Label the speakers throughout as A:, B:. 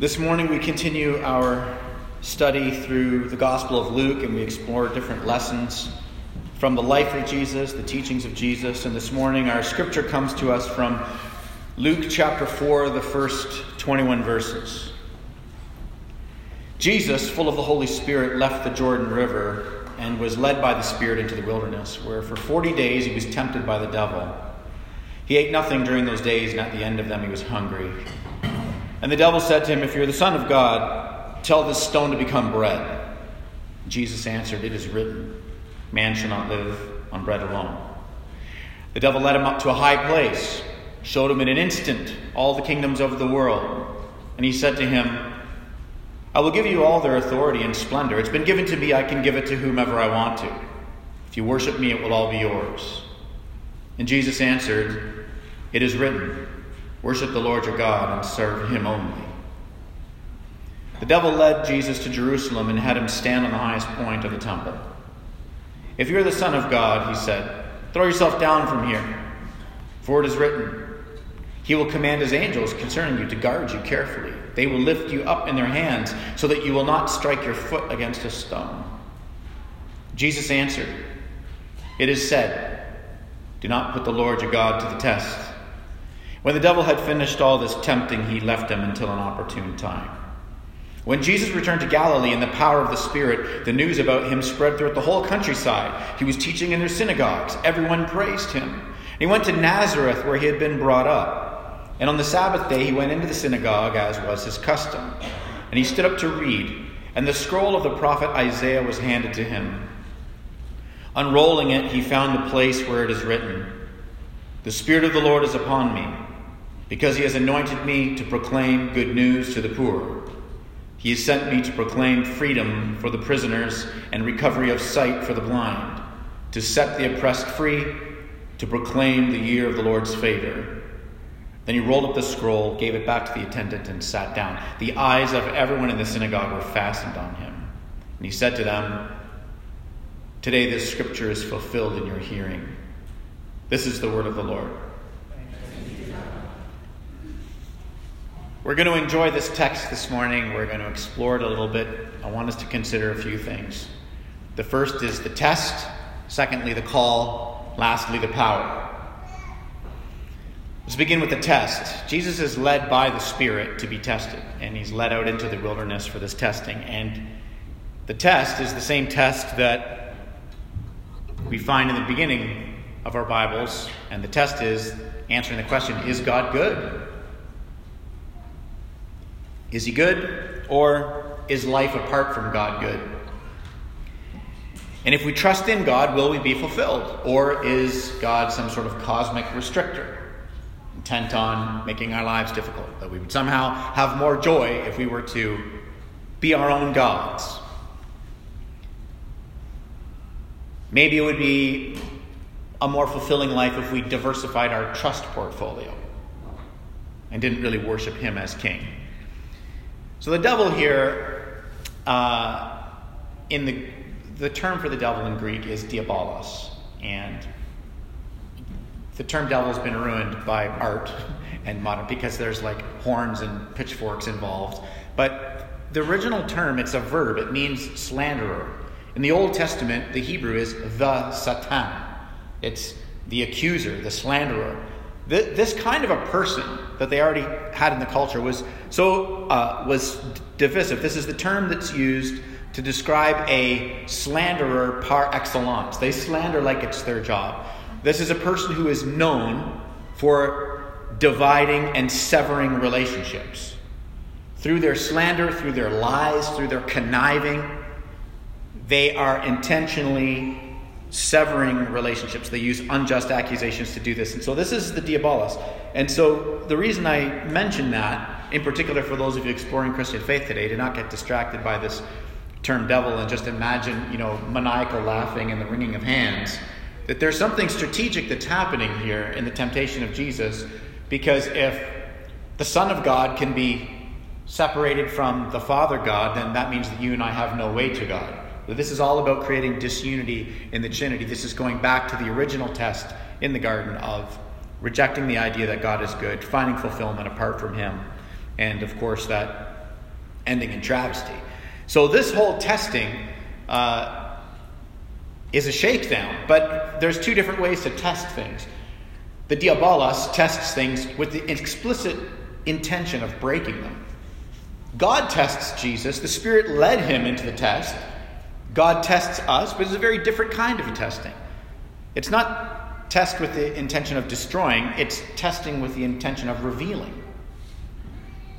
A: This morning we continue our study through the Gospel of Luke and we explore different lessons from the life of Jesus, the teachings of Jesus. And this morning our scripture comes to us from Luke chapter 4, the first 21 verses. Jesus, full of the Holy Spirit, left the Jordan River and was led by the Spirit into the wilderness, where for 40 days he was tempted by the devil. He ate nothing during those days, and at the end of them he was hungry. And the devil said to him, If you're the Son of God, tell this stone to become bread. Jesus answered, It is written, Man shall not live on bread alone. The devil led him up to a high place, showed him in an instant all the kingdoms of the world. And he said to him, I will give you all their authority and splendor. It's been given to me, I can give it to whomever I want to. If you worship me, it will all be yours. And Jesus answered, It is written, Worship the Lord your God and serve him only. The devil led Jesus to Jerusalem and had him stand on the highest point of the temple. If you're the Son of God, he said, throw yourself down from here, for it is written, He will command His angels concerning you to guard you carefully. They will lift you up in their hands so that you will not strike your foot against a stone. Jesus answered, It is said, Do not put the Lord your God to the test. When the devil had finished all this tempting, he left him until an opportune time. When Jesus returned to Galilee in the power of the Spirit, the news about him spread throughout the whole countryside. He was teaching in their synagogues. Everyone praised him. He went to Nazareth, where he had been brought up. And on the Sabbath day, he went into the synagogue, as was his custom. And he stood up to read. And the scroll of the prophet Isaiah was handed to him. Unrolling it, he found the place where it is written The Spirit of the Lord is upon me because he has anointed me to proclaim good news to the poor. He has sent me to proclaim freedom for the prisoners and recovery of sight for the blind, to set the oppressed free, to proclaim the year of the Lord's favor. Then he rolled up the scroll, gave it back to the attendant, and sat down. The eyes of everyone in the synagogue were fastened on him. And he said to them, Today this scripture is fulfilled in your hearing. This is the word of the Lord. We're going to enjoy this text this morning. We're going to explore it a little bit. I want us to consider a few things. The first is the test, secondly, the call, lastly, the power. Let's begin with the test. Jesus is led by the Spirit to be tested, and he's led out into the wilderness for this testing. And the test is the same test that we find in the beginning of our Bibles, and the test is answering the question Is God good? Is he good? Or is life apart from God good? And if we trust in God, will we be fulfilled? Or is God some sort of cosmic restrictor, intent on making our lives difficult? That we would somehow have more joy if we were to be our own gods? Maybe it would be a more fulfilling life if we diversified our trust portfolio and didn't really worship Him as King. So the devil here, uh, in the the term for the devil in Greek is diabolos, and the term devil has been ruined by art and modern because there's like horns and pitchforks involved. But the original term, it's a verb. It means slanderer. In the Old Testament, the Hebrew is the Satan. It's the accuser, the slanderer. This kind of a person that they already had in the culture was so uh, was divisive. This is the term that's used to describe a slanderer par excellence. They slander like it's their job. This is a person who is known for dividing and severing relationships. Through their slander, through their lies, through their conniving, they are intentionally severing relationships. They use unjust accusations to do this. And so this is the diabolos. And so the reason I mention that, in particular for those of you exploring Christian faith today, to not get distracted by this term devil and just imagine, you know, maniacal laughing and the wringing of hands, that there's something strategic that's happening here in the temptation of Jesus, because if the Son of God can be separated from the Father God, then that means that you and I have no way to God. This is all about creating disunity in the Trinity. This is going back to the original test in the garden of rejecting the idea that God is good, finding fulfillment apart from Him, and of course, that ending in travesty. So, this whole testing uh, is a shakedown, but there's two different ways to test things. The diabolos tests things with the explicit intention of breaking them. God tests Jesus, the Spirit led him into the test. God tests us, but it's a very different kind of a testing. It's not test with the intention of destroying, it's testing with the intention of revealing.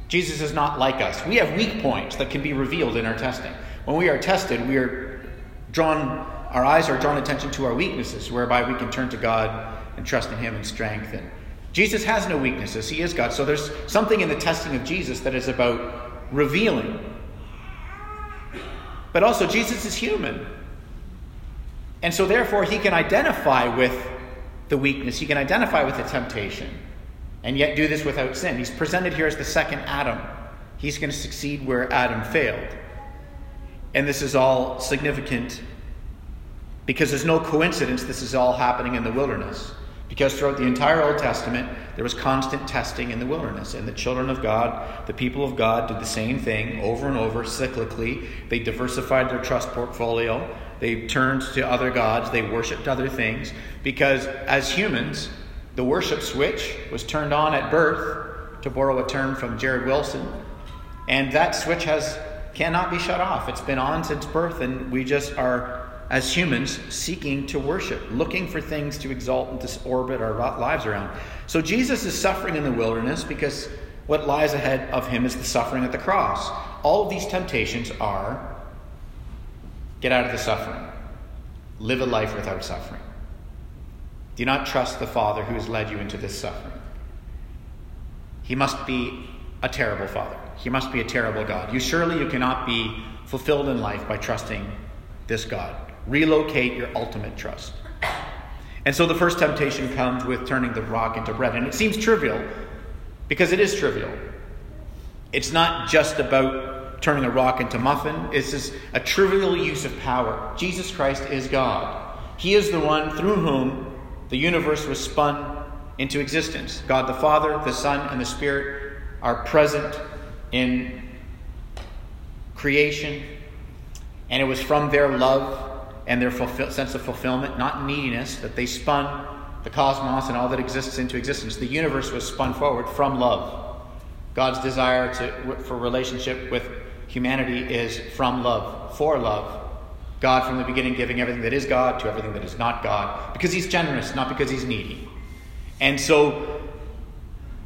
A: Jesus is not like us. We have weak points that can be revealed in our testing. When we are tested, we are drawn, our eyes are drawn attention to our weaknesses, whereby we can turn to God and trust in Him and strengthen. Jesus has no weaknesses. He is God. So there's something in the testing of Jesus that is about revealing. But also, Jesus is human. And so, therefore, he can identify with the weakness, he can identify with the temptation and yet do this without sin. He's presented here as the second Adam. He's going to succeed where Adam failed. And this is all significant because there's no coincidence this is all happening in the wilderness. Because throughout the entire Old Testament, there was constant testing in the wilderness. And the children of God, the people of God, did the same thing over and over, cyclically. They diversified their trust portfolio. They turned to other gods. They worshiped other things. Because as humans, the worship switch was turned on at birth, to borrow a term from Jared Wilson, and that switch has cannot be shut off. It's been on since birth, and we just are, as humans, seeking to worship, looking for things to exalt and to orbit our lives around. So Jesus is suffering in the wilderness because what lies ahead of him is the suffering at the cross. All of these temptations are get out of the suffering, live a life without suffering. Do not trust the Father who has led you into this suffering. He must be a terrible Father. He must be a terrible God. You surely you cannot be fulfilled in life by trusting this God. Relocate your ultimate trust. And so the first temptation comes with turning the rock into bread. And it seems trivial because it is trivial. It's not just about turning a rock into muffin, it's just a trivial use of power. Jesus Christ is God. He is the one through whom the universe was spun into existence. God the Father, the Son, and the Spirit are present in creation, and it was from their love and their fulfill- sense of fulfillment, not neediness, that they spun the cosmos and all that exists into existence. The universe was spun forward from love. God's desire to, for relationship with humanity is from love, for love. God from the beginning giving everything that is God to everything that is not God, because He's generous, not because He's needy. And so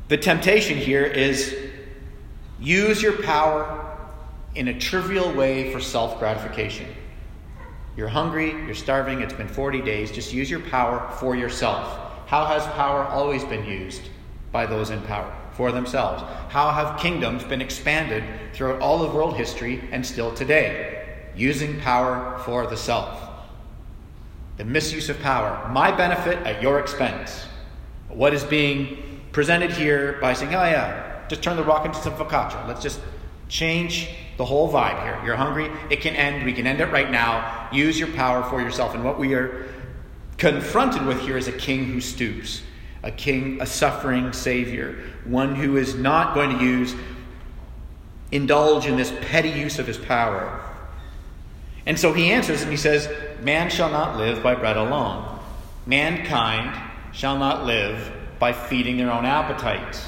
A: the temptation here is use your power in a trivial way for self gratification. You're hungry, you're starving, it's been 40 days. Just use your power for yourself. How has power always been used by those in power? For themselves. How have kingdoms been expanded throughout all of world history and still today? using power for the self. The misuse of power, my benefit at your expense. What is being presented here by saying, oh, yeah, just turn the rock into some focaccia. Let's just change the whole vibe here. You're hungry, it can end. We can end it right now. Use your power for yourself. And what we are confronted with here is a king who stoops, a king, a suffering savior, one who is not going to use, indulge in this petty use of his power and so he answers and he says, Man shall not live by bread alone. Mankind shall not live by feeding their own appetites.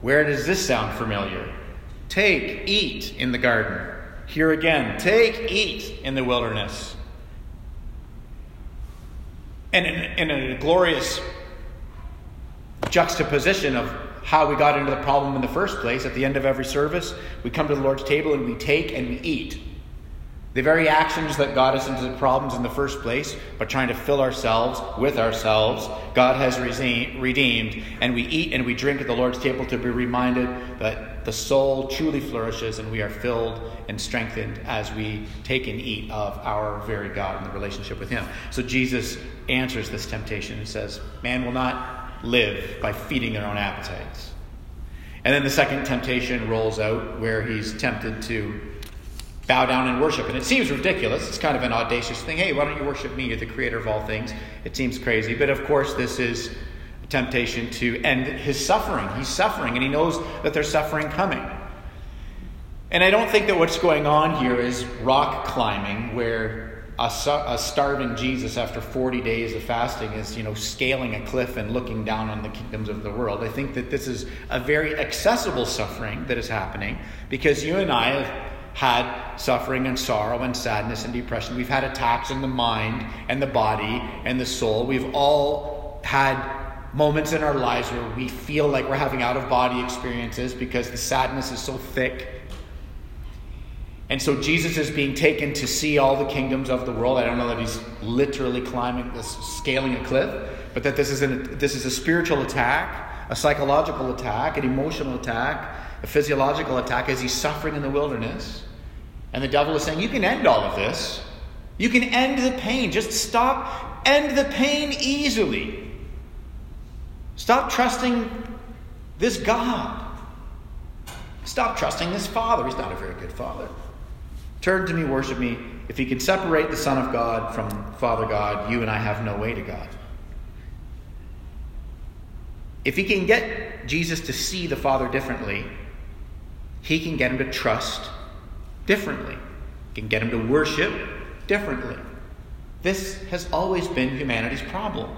A: Where does this sound familiar? Take, eat in the garden. Here again, take, eat in the wilderness. And in, in a glorious juxtaposition of how we got into the problem in the first place, at the end of every service, we come to the Lord's table and we take and we eat. The very actions that got us into the problems in the first place, by trying to fill ourselves with ourselves, God has redeemed. And we eat and we drink at the Lord's table to be reminded that the soul truly flourishes and we are filled and strengthened as we take and eat of our very God and the relationship with Him. So Jesus answers this temptation and says, Man will not live by feeding their own appetites. And then the second temptation rolls out where he's tempted to bow down and worship. And it seems ridiculous. It's kind of an audacious thing. Hey, why don't you worship me? You're the creator of all things. It seems crazy. But of course, this is a temptation to end his suffering. He's suffering, and he knows that there's suffering coming. And I don't think that what's going on here is rock climbing, where a, a, starving Jesus after 40 days of fasting is, you know, scaling a cliff and looking down on the kingdoms of the world. I think that this is a very accessible suffering that is happening because you and I have had suffering and sorrow and sadness and depression. We've had attacks in the mind and the body and the soul. We've all had moments in our lives where we feel like we're having out of body experiences because the sadness is so thick and so Jesus is being taken to see all the kingdoms of the world. I don't know that he's literally climbing this, scaling a cliff, but that this is, an, this is a spiritual attack, a psychological attack, an emotional attack, a physiological attack as he's suffering in the wilderness. And the devil is saying, You can end all of this. You can end the pain. Just stop, end the pain easily. Stop trusting this God. Stop trusting this father. He's not a very good father. Turn to me, worship me. If he can separate the Son of God from Father God, you and I have no way to God. If he can get Jesus to see the Father differently, he can get him to trust differently. He can get them to worship differently. This has always been humanity's problem.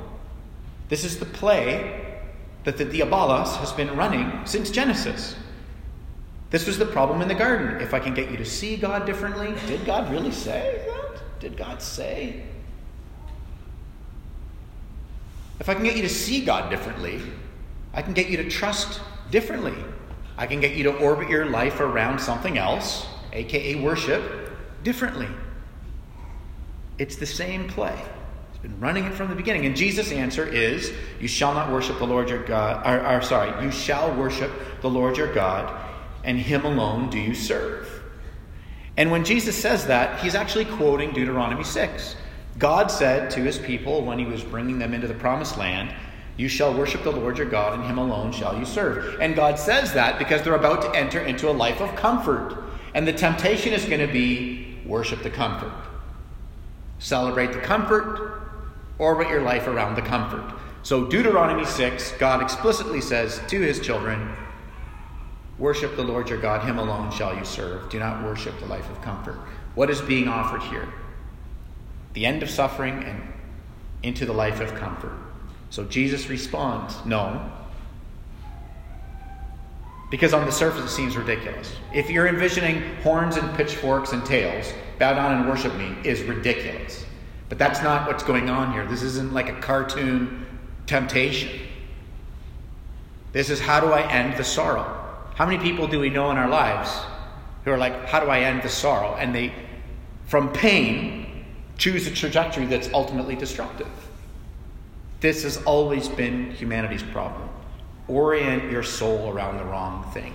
A: This is the play that the Diabolos has been running since Genesis. This was the problem in the garden. If I can get you to see God differently, did God really say that? Did God say? If I can get you to see God differently, I can get you to trust differently. I can get you to orbit your life around something else, aka worship, differently. It's the same play. He's been running it from the beginning. And Jesus' answer is, You shall not worship the Lord your God, or, or sorry, you shall worship the Lord your God and him alone do you serve. And when Jesus says that, he's actually quoting Deuteronomy 6. God said to his people when he was bringing them into the promised land, You shall worship the Lord your God, and him alone shall you serve. And God says that because they're about to enter into a life of comfort. And the temptation is going to be worship the comfort. Celebrate the comfort, orbit your life around the comfort. So, Deuteronomy 6, God explicitly says to his children, Worship the Lord your God, him alone shall you serve. Do not worship the life of comfort. What is being offered here? The end of suffering and into the life of comfort. So Jesus responds, No. Because on the surface it seems ridiculous. If you're envisioning horns and pitchforks and tails, bow down and worship me is ridiculous. But that's not what's going on here. This isn't like a cartoon temptation. This is how do I end the sorrow? How many people do we know in our lives who are like, how do I end the sorrow? And they, from pain, choose a trajectory that's ultimately destructive. This has always been humanity's problem. Orient your soul around the wrong thing.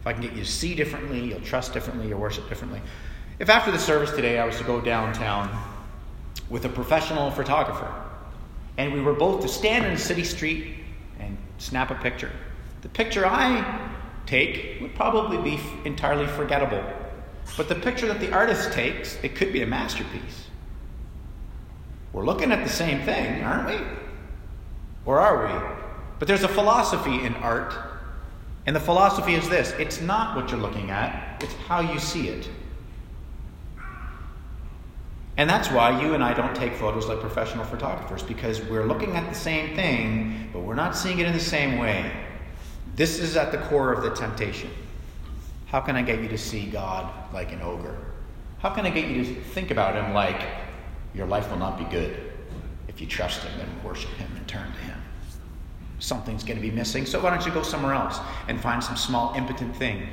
A: If I can get you to see differently, you'll trust differently, you'll worship differently. If after the service today I was to go downtown with a professional photographer, and we were both to stand in a city street and snap a picture, the picture I take would probably be entirely forgettable. But the picture that the artist takes, it could be a masterpiece. We're looking at the same thing, aren't we? Or are we? But there's a philosophy in art, and the philosophy is this it's not what you're looking at, it's how you see it. And that's why you and I don't take photos like professional photographers, because we're looking at the same thing, but we're not seeing it in the same way. This is at the core of the temptation. How can I get you to see God like an ogre? How can I get you to think about Him like your life will not be good if you trust Him and worship Him and turn to Him? Something's going to be missing, so why don't you go somewhere else and find some small, impotent thing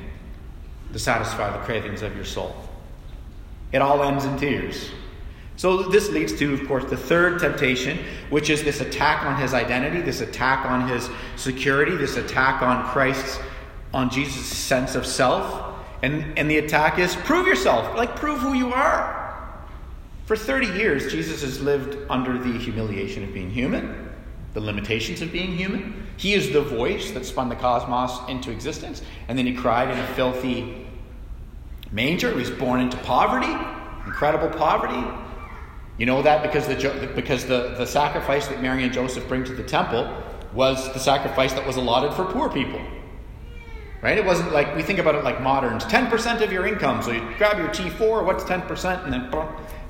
A: to satisfy the cravings of your soul? It all ends in tears. So, this leads to, of course, the third temptation, which is this attack on his identity, this attack on his security, this attack on Christ's, on Jesus' sense of self. And, and the attack is prove yourself, like prove who you are. For 30 years, Jesus has lived under the humiliation of being human, the limitations of being human. He is the voice that spun the cosmos into existence, and then he cried in a filthy manger. He was born into poverty, incredible poverty. You know that because the, because the, the sacrifice that Mary and Joseph bring to the temple was the sacrifice that was allotted for poor people. Right? It wasn't like we think about it like moderns 10% of your income. So you grab your T4, what's 10%? And then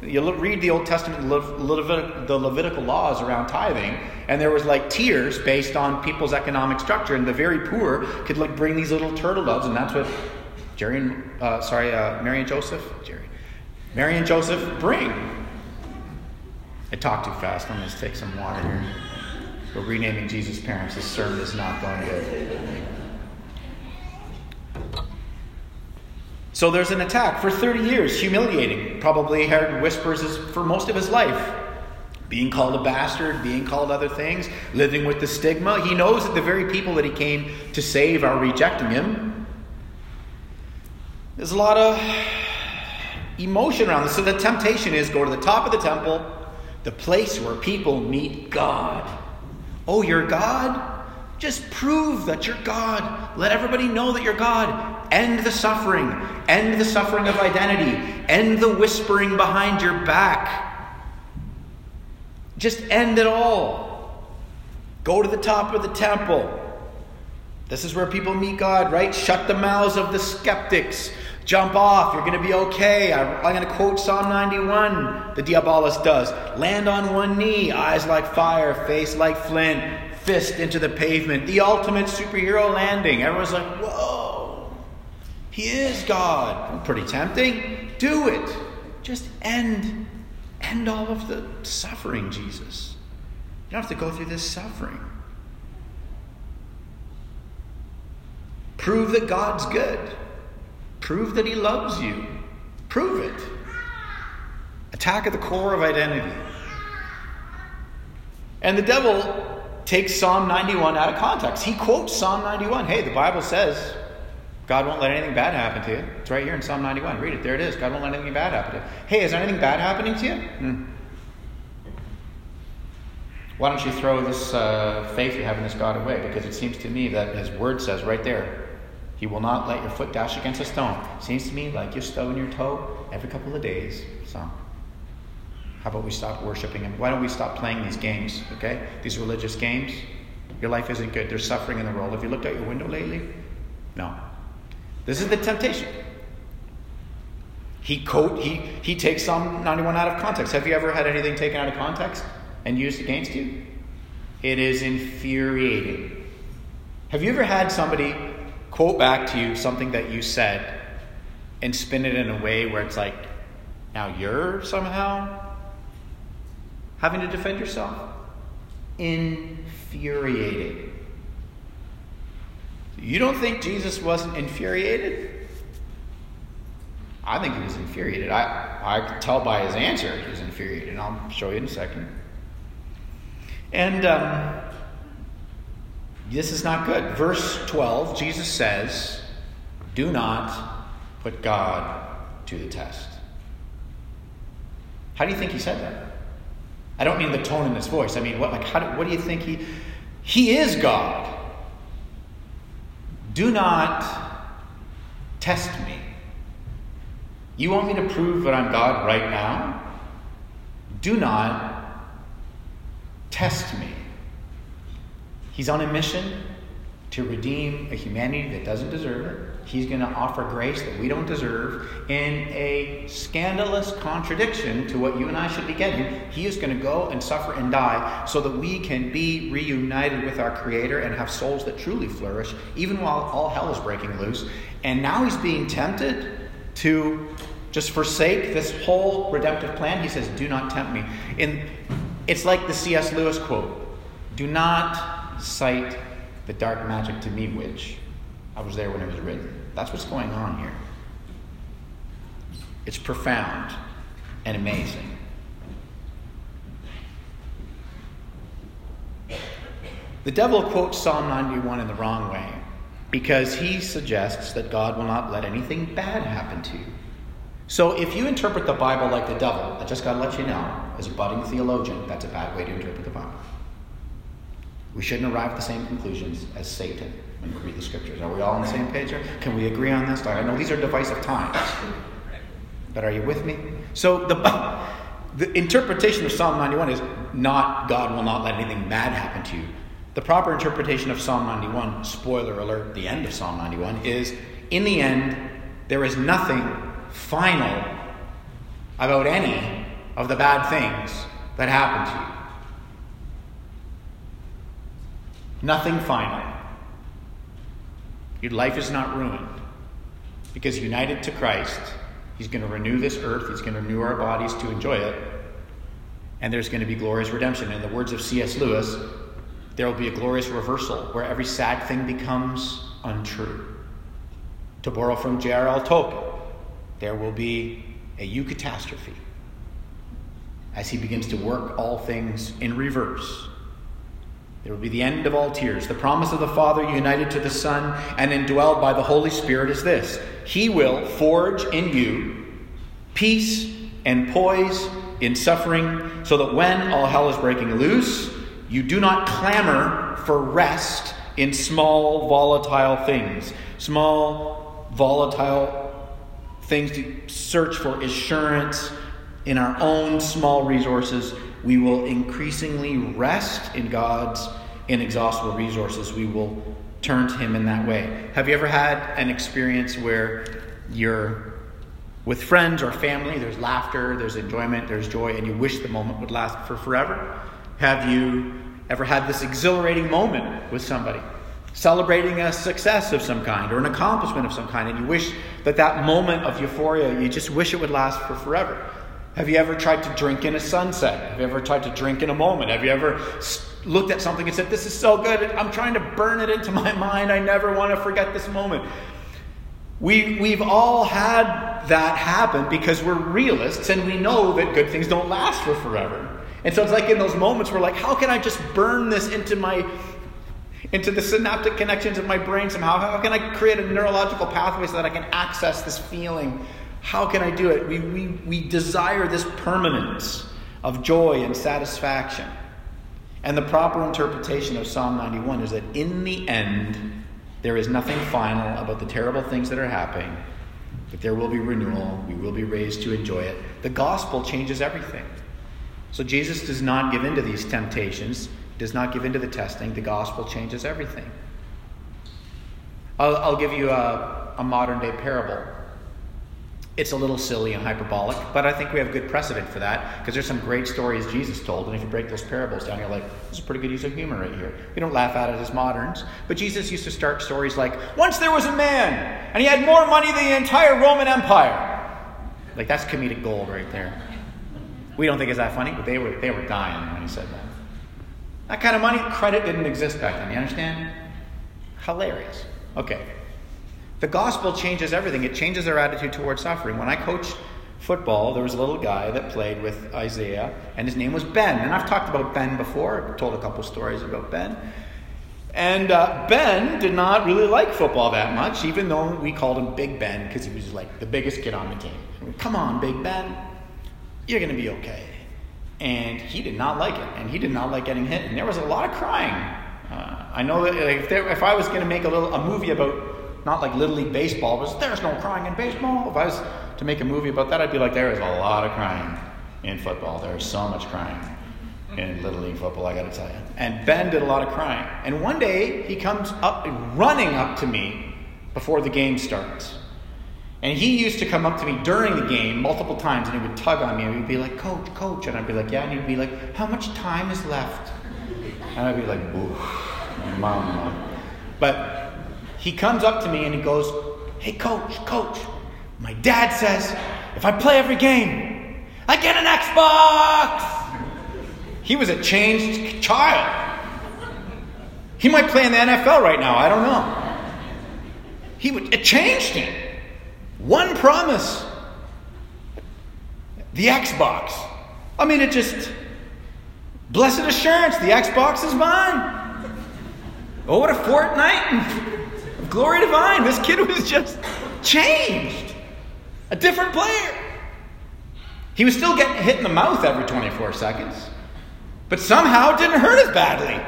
A: you look, read the Old Testament, the Levitical laws around tithing, and there was like tiers based on people's economic structure. And the very poor could like bring these little turtle doves, and that's what Jerry and, uh, sorry, uh, Mary and Joseph, Jerry, Mary and Joseph bring. I talk too fast. I'm going to take some water here. We're renaming Jesus' parents. This sermon is not going good. So there's an attack for 30 years, humiliating. Probably heard whispers for most of his life. Being called a bastard, being called other things, living with the stigma. He knows that the very people that he came to save are rejecting him. There's a lot of emotion around this. So the temptation is go to the top of the temple, the place where people meet God. Oh, you're God? Just prove that you're God. Let everybody know that you're God. End the suffering. End the suffering of identity. End the whispering behind your back. Just end it all. Go to the top of the temple. This is where people meet God, right? Shut the mouths of the skeptics. Jump off. You're going to be okay. I'm going to quote Psalm 91, the Diabolus does. Land on one knee, eyes like fire, face like flint fist into the pavement, the ultimate superhero landing. Everyone's like, whoa, he is God. Pretty tempting. Do it. Just end, end all of the suffering, Jesus. You don't have to go through this suffering. Prove that God's good. Prove that He loves you. Prove it. Attack at the core of identity. And the devil takes Psalm 91 out of context. He quotes Psalm 91. Hey, the Bible says God won't let anything bad happen to you. It's right here in Psalm 91. Read it. There it is. God won't let anything bad happen to you. Hey, is there anything bad happening to you? Hmm. Why don't you throw this uh, faith you have in this God away? Because it seems to me that His Word says right there, He will not let your foot dash against a stone. Seems to me like you're stubbing your toe every couple of days. So. How about we stop worshiping Him? Why don't we stop playing these games, okay? These religious games? Your life isn't good. There's suffering in the world. Have you looked out your window lately? No. This is the temptation. He quote he he takes Psalm 91 out of context. Have you ever had anything taken out of context and used against you? It is infuriating. Have you ever had somebody quote back to you something that you said and spin it in a way where it's like, now you're somehow having to defend yourself? Infuriated. You don't think Jesus wasn't infuriated? I think he was infuriated. I, I could tell by his answer he was infuriated. And I'll show you in a second. And um, this is not good. Verse 12, Jesus says, Do not put God to the test. How do you think he said that? I don't mean the tone in his voice. I mean, what, like, how do, what do you think he. He is God. Do not test me. You want me to prove that I'm God right now? Do not test me. He's on a mission to redeem a humanity that doesn't deserve it. He's going to offer grace that we don't deserve in a scandalous contradiction to what you and I should be getting. He is going to go and suffer and die so that we can be reunited with our Creator and have souls that truly flourish, even while all hell is breaking loose. And now he's being tempted to just forsake this whole redemptive plan. He says, Do not tempt me. And it's like the C.S. Lewis quote Do not cite the dark magic to me, Witch I was there when it was written. That's what's going on here. It's profound and amazing. The devil quotes Psalm 91 in the wrong way because he suggests that God will not let anything bad happen to you. So if you interpret the Bible like the devil, I just got to let you know, as a budding theologian, that's a bad way to interpret the Bible. We shouldn't arrive at the same conclusions as Satan when we read the scriptures. Are we all on the same page here? Can we agree on this? I know these are divisive times, but are you with me? So the, the interpretation of Psalm 91 is not God will not let anything bad happen to you. The proper interpretation of Psalm 91, spoiler alert, the end of Psalm 91, is in the end, there is nothing final about any of the bad things that happen to you. Nothing final. Your life is not ruined because united to Christ, He's going to renew this earth, He's going to renew our bodies to enjoy it, and there's going to be glorious redemption. In the words of C.S. Lewis, there will be a glorious reversal where every sad thing becomes untrue. To borrow from J.R.R. Tolkien, there will be a eucatastrophe as he begins to work all things in reverse. There will be the end of all tears. The promise of the Father united to the Son and indwelled by the Holy Spirit is this He will forge in you peace and poise in suffering, so that when all hell is breaking loose, you do not clamor for rest in small, volatile things. Small, volatile things to search for assurance in our own small resources. We will increasingly rest in God's inexhaustible resources. We will turn to Him in that way. Have you ever had an experience where you're with friends or family, there's laughter, there's enjoyment, there's joy, and you wish the moment would last for forever? Have you ever had this exhilarating moment with somebody? Celebrating a success of some kind or an accomplishment of some kind, and you wish that that moment of euphoria, you just wish it would last for forever. Have you ever tried to drink in a sunset? Have you ever tried to drink in a moment? Have you ever looked at something and said, This is so good, I'm trying to burn it into my mind. I never want to forget this moment. We, we've all had that happen because we're realists and we know that good things don't last for forever. And so it's like in those moments we're like, how can I just burn this into my into the synaptic connections of my brain somehow? How can I create a neurological pathway so that I can access this feeling? How can I do it? We, we, we desire this permanence of joy and satisfaction. And the proper interpretation of Psalm 91 is that in the end, there is nothing final about the terrible things that are happening, but there will be renewal. We will be raised to enjoy it. The gospel changes everything. So Jesus does not give in to these temptations, does not give in to the testing. The gospel changes everything. I'll, I'll give you a, a modern day parable it's a little silly and hyperbolic, but I think we have good precedent for that because there's some great stories Jesus told, and if you break those parables down, you're like, this is a pretty good use of humor right here. We don't laugh at it as moderns, but Jesus used to start stories like, once there was a man, and he had more money than the entire Roman Empire. Like that's comedic gold right there. We don't think it's that funny, but they were they were dying when he said that. That kind of money, credit didn't exist back then. You understand? Hilarious. Okay. The gospel changes everything. It changes our attitude towards suffering. When I coached football, there was a little guy that played with Isaiah, and his name was Ben. And I've talked about Ben before, I've told a couple stories about Ben. And uh, Ben did not really like football that much, even though we called him Big Ben because he was like the biggest kid on the team. Come on, Big Ben, you're going to be okay. And he did not like it, and he did not like getting hit, and there was a lot of crying. Uh, I know that if, there, if I was going to make a little a movie about not like Little League Baseball, but there's no crying in baseball. If I was to make a movie about that, I'd be like, there is a lot of crying in football. There's so much crying in Little League football, I gotta tell you. And Ben did a lot of crying. And one day, he comes up, running up to me before the game starts. And he used to come up to me during the game multiple times and he would tug on me and he'd be like, Coach, Coach. And I'd be like, Yeah. And he'd be like, How much time is left? And I'd be like, Oof, mama. But he comes up to me and he goes, Hey, coach, coach, my dad says if I play every game, I get an Xbox. He was a changed child. He might play in the NFL right now, I don't know. He would, it changed him. One promise the Xbox. I mean, it just, blessed assurance, the Xbox is mine. Oh, what a Fortnite Glory divine. This kid was just changed. A different player. He was still getting hit in the mouth every 24 seconds, but somehow it didn't hurt as badly.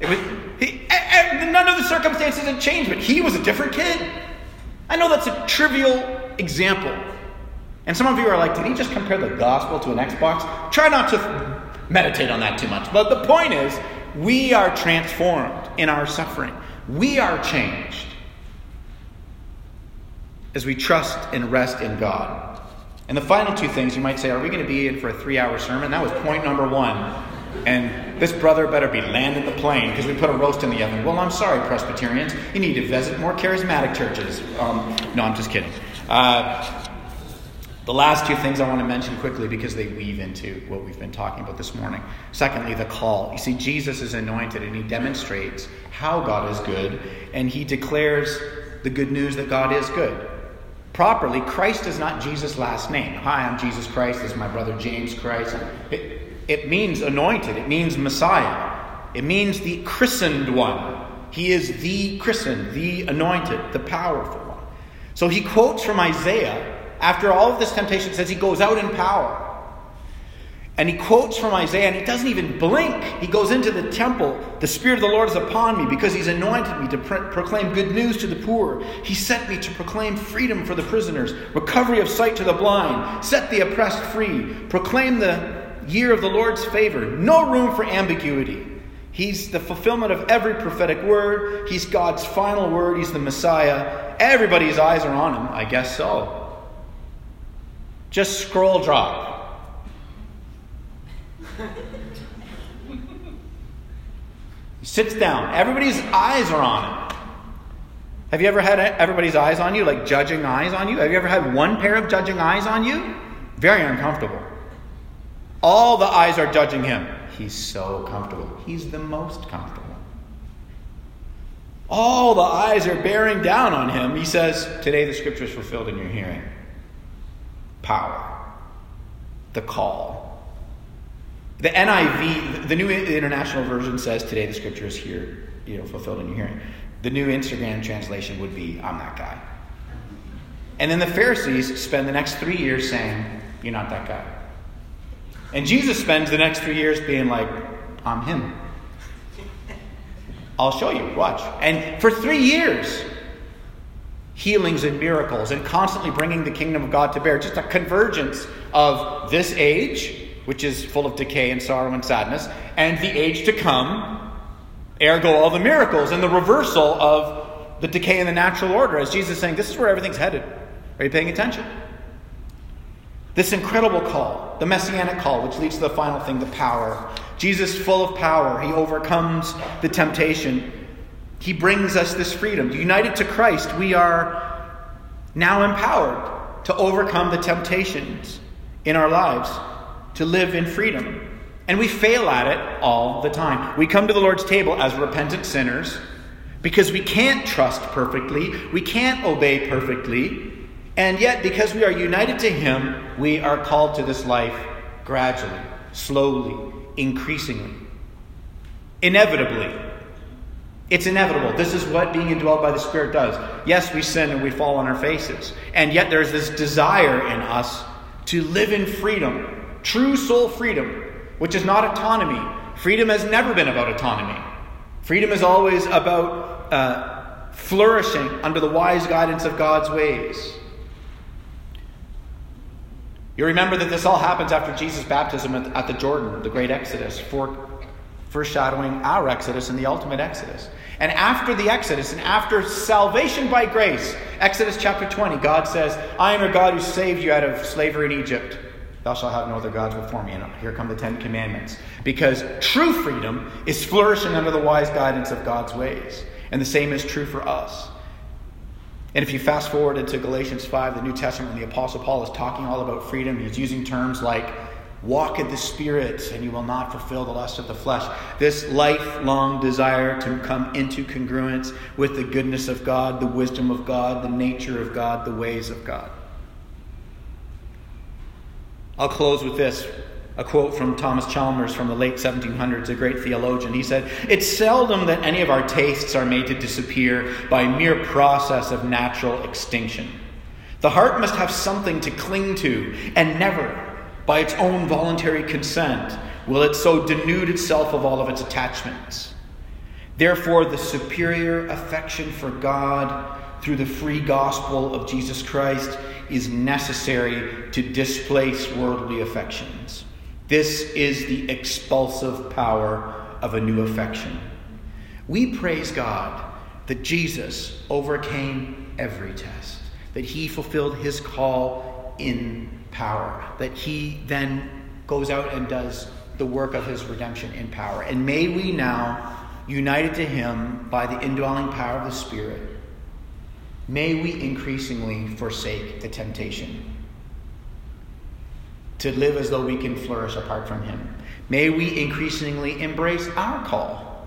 A: It was, he, none of the circumstances had changed, but he was a different kid. I know that's a trivial example. And some of you are like, did he just compare the gospel to an Xbox? Try not to meditate on that too much. But the point is, We are transformed in our suffering. We are changed as we trust and rest in God. And the final two things you might say, are we going to be in for a three hour sermon? That was point number one. And this brother better be landing the plane because we put a roast in the oven. Well, I'm sorry, Presbyterians. You need to visit more charismatic churches. Um, no, I'm just kidding. Uh, the last two things I want to mention quickly because they weave into what we've been talking about this morning. Secondly, the call. You see, Jesus is anointed and he demonstrates how God is good and he declares the good news that God is good. Properly, Christ is not Jesus' last name. Hi, I'm Jesus Christ. This is my brother James Christ. It, it means anointed, it means Messiah, it means the christened one. He is the christened, the anointed, the powerful one. So he quotes from Isaiah after all of this temptation, says he goes out in power. And he quotes from Isaiah, and he doesn't even blink. He goes into the temple. The Spirit of the Lord is upon me because he's anointed me to pro- proclaim good news to the poor. He sent me to proclaim freedom for the prisoners, recovery of sight to the blind, set the oppressed free, proclaim the year of the Lord's favor. No room for ambiguity. He's the fulfillment of every prophetic word. He's God's final word. He's the Messiah. Everybody's eyes are on him. I guess so. Just scroll drop. he sits down. Everybody's eyes are on him. Have you ever had everybody's eyes on you, like judging eyes on you? Have you ever had one pair of judging eyes on you? Very uncomfortable. All the eyes are judging him. He's so comfortable. He's the most comfortable. All the eyes are bearing down on him. He says, Today the scripture is fulfilled in your hearing power, the call. The NIV, the New International Version says today the scripture is here, you know, fulfilled in your hearing. The New Instagram translation would be, I'm that guy. And then the Pharisees spend the next three years saying, You're not that guy. And Jesus spends the next three years being like, I'm him. I'll show you. Watch. And for three years, healings and miracles and constantly bringing the kingdom of God to bear. Just a convergence of this age, which is full of decay and sorrow and sadness, and the age to come, ergo all the miracles, and the reversal of the decay in the natural order, as Jesus is saying, this is where everything's headed. Are you paying attention? This incredible call, the messianic call, which leads to the final thing, the power. Jesus, full of power, he overcomes the temptation he brings us this freedom. United to Christ, we are now empowered to overcome the temptations in our lives, to live in freedom. And we fail at it all the time. We come to the Lord's table as repentant sinners because we can't trust perfectly, we can't obey perfectly, and yet because we are united to Him, we are called to this life gradually, slowly, increasingly, inevitably. It's inevitable. This is what being indwelled by the Spirit does. Yes, we sin and we fall on our faces. And yet there's this desire in us to live in freedom, true soul freedom, which is not autonomy. Freedom has never been about autonomy. Freedom is always about uh, flourishing under the wise guidance of God's ways. You remember that this all happens after Jesus' baptism at the Jordan, the great Exodus, for foreshadowing our Exodus and the ultimate Exodus. And after the Exodus and after salvation by grace, Exodus chapter 20, God says, I am your God who saved you out of slavery in Egypt. Thou shalt have no other gods before me. And here come the Ten Commandments. Because true freedom is flourishing under the wise guidance of God's ways. And the same is true for us. And if you fast forward into Galatians 5, the New Testament, the Apostle Paul is talking all about freedom. He's using terms like Walk in the Spirit, and you will not fulfill the lust of the flesh. This lifelong desire to come into congruence with the goodness of God, the wisdom of God, the nature of God, the ways of God. I'll close with this a quote from Thomas Chalmers from the late 1700s, a great theologian. He said, It's seldom that any of our tastes are made to disappear by mere process of natural extinction. The heart must have something to cling to, and never, by its own voluntary consent, will it so denude itself of all of its attachments. Therefore, the superior affection for God through the free gospel of Jesus Christ is necessary to displace worldly affections. This is the expulsive power of a new affection. We praise God that Jesus overcame every test, that he fulfilled his call in power, that he then goes out and does the work of his redemption in power. And may we now, united to him by the indwelling power of the Spirit, may we increasingly forsake the temptation to live as though we can flourish apart from him. May we increasingly embrace our call,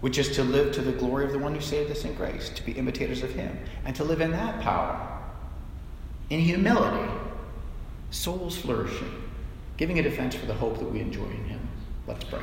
A: which is to live to the glory of the one who saved us in grace, to be imitators of him, and to live in that power, in humility, souls flourishing, giving a defense for the hope that we enjoy in him. Let's pray.